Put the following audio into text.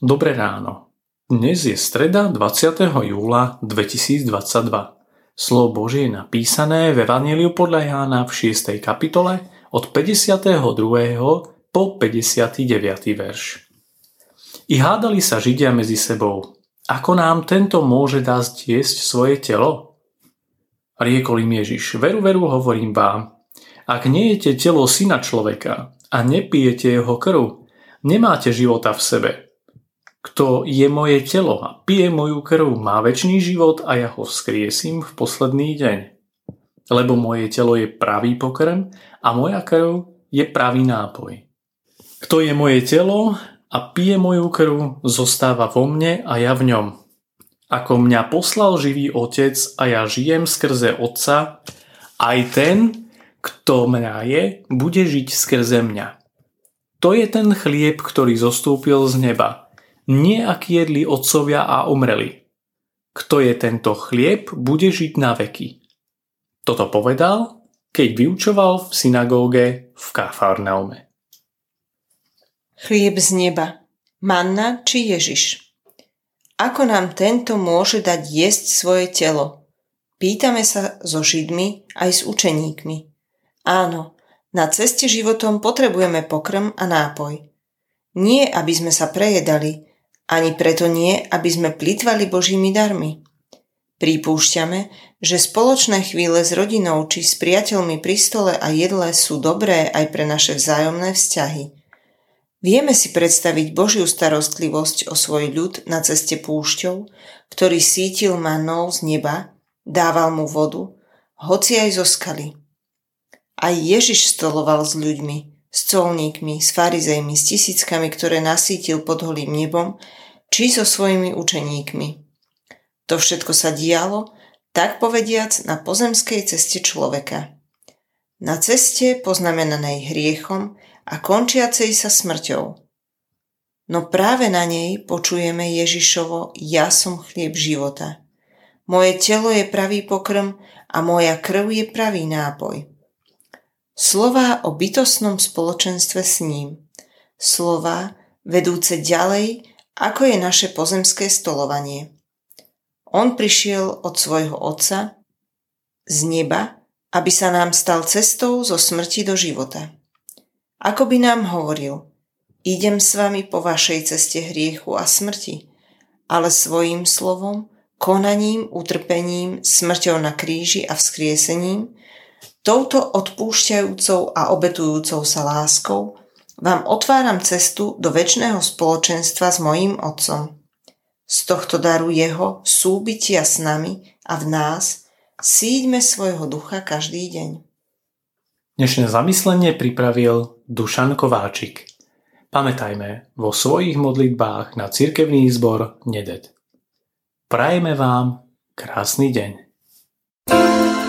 Dobré ráno. Dnes je streda 20. júla 2022. Slovo Božie je napísané v Evangeliu podľa Jána v 6. kapitole od 52. po 59. verš. I hádali sa Židia medzi sebou. Ako nám tento môže dať jesť svoje telo? Riekol im Ježiš, veru, veru, hovorím vám, ak nejete telo syna človeka a nepijete jeho krv, nemáte života v sebe. Kto je moje telo a pije moju krv, má väčší život a ja ho vzkriesím v posledný deň. Lebo moje telo je pravý pokrm a moja krv je pravý nápoj. Kto je moje telo a pije moju krv, zostáva vo mne a ja v ňom. Ako mňa poslal živý otec a ja žijem skrze otca, aj ten, kto mňa je, bude žiť skrze mňa. To je ten chlieb, ktorý zostúpil z neba. Ak jedli otcovia a umreli. Kto je tento chlieb, bude žiť na veky. Toto povedal, keď vyučoval v synagóge v Kafarnaume. Chlieb z neba. Manna či Ježiš? Ako nám tento môže dať jesť svoje telo? Pýtame sa so Židmi aj s učeníkmi. Áno, na ceste životom potrebujeme pokrm a nápoj. Nie, aby sme sa prejedali, ani preto nie, aby sme plýtvali Božími darmi. Pripúšťame, že spoločné chvíle s rodinou či s priateľmi pri stole a jedle sú dobré aj pre naše vzájomné vzťahy. Vieme si predstaviť Božiu starostlivosť o svoj ľud na ceste púšťou, ktorý sítil manou z neba, dával mu vodu, hoci aj zo skaly. Aj Ježiš stoloval s ľuďmi, s colníkmi, s farizejmi, s tisíckami, ktoré nasítil pod holým nebom, či so svojimi učeníkmi. To všetko sa dialo, tak povediac, na pozemskej ceste človeka. Na ceste poznamenanej hriechom a končiacej sa smrťou. No práve na nej počujeme Ježišovo Ja som chlieb života. Moje telo je pravý pokrm a moja krv je pravý nápoj. Slová o bytostnom spoločenstve s ním. Slová vedúce ďalej, ako je naše pozemské stolovanie. On prišiel od svojho otca z neba, aby sa nám stal cestou zo smrti do života. Ako by nám hovoril, idem s vami po vašej ceste hriechu a smrti, ale svojím slovom, konaním, utrpením, smrťou na kríži a vzkriesením Touto odpúšťajúcou a obetujúcou sa láskou vám otváram cestu do väčšného spoločenstva s mojím Otcom. Z tohto daru Jeho súbytia s nami a v nás síďme svojho ducha každý deň. Dnešné zamyslenie pripravil Dušan Kováčik. Pamätajme vo svojich modlitbách na cirkevný zbor Nedet. Prajeme vám krásny deň. thank you